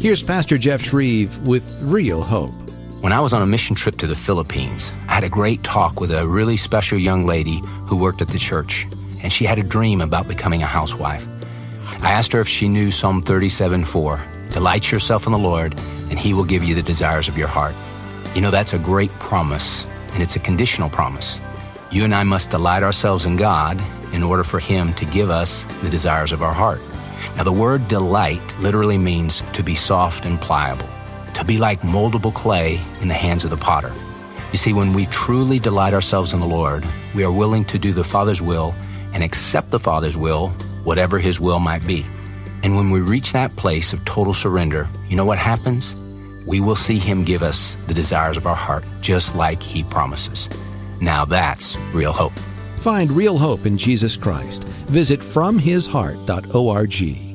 Here's Pastor Jeff Shreve with Real Hope. When I was on a mission trip to the Philippines, I had a great talk with a really special young lady who worked at the church, and she had a dream about becoming a housewife. I asked her if she knew Psalm 37 4. Delight yourself in the Lord, and he will give you the desires of your heart. You know, that's a great promise, and it's a conditional promise. You and I must delight ourselves in God in order for him to give us the desires of our heart. Now, the word delight literally means to be soft and pliable, to be like moldable clay in the hands of the potter. You see, when we truly delight ourselves in the Lord, we are willing to do the Father's will and accept the Father's will, whatever His will might be. And when we reach that place of total surrender, you know what happens? We will see Him give us the desires of our heart, just like He promises. Now that's real hope. Find real hope in Jesus Christ. Visit FromHisHeart.org.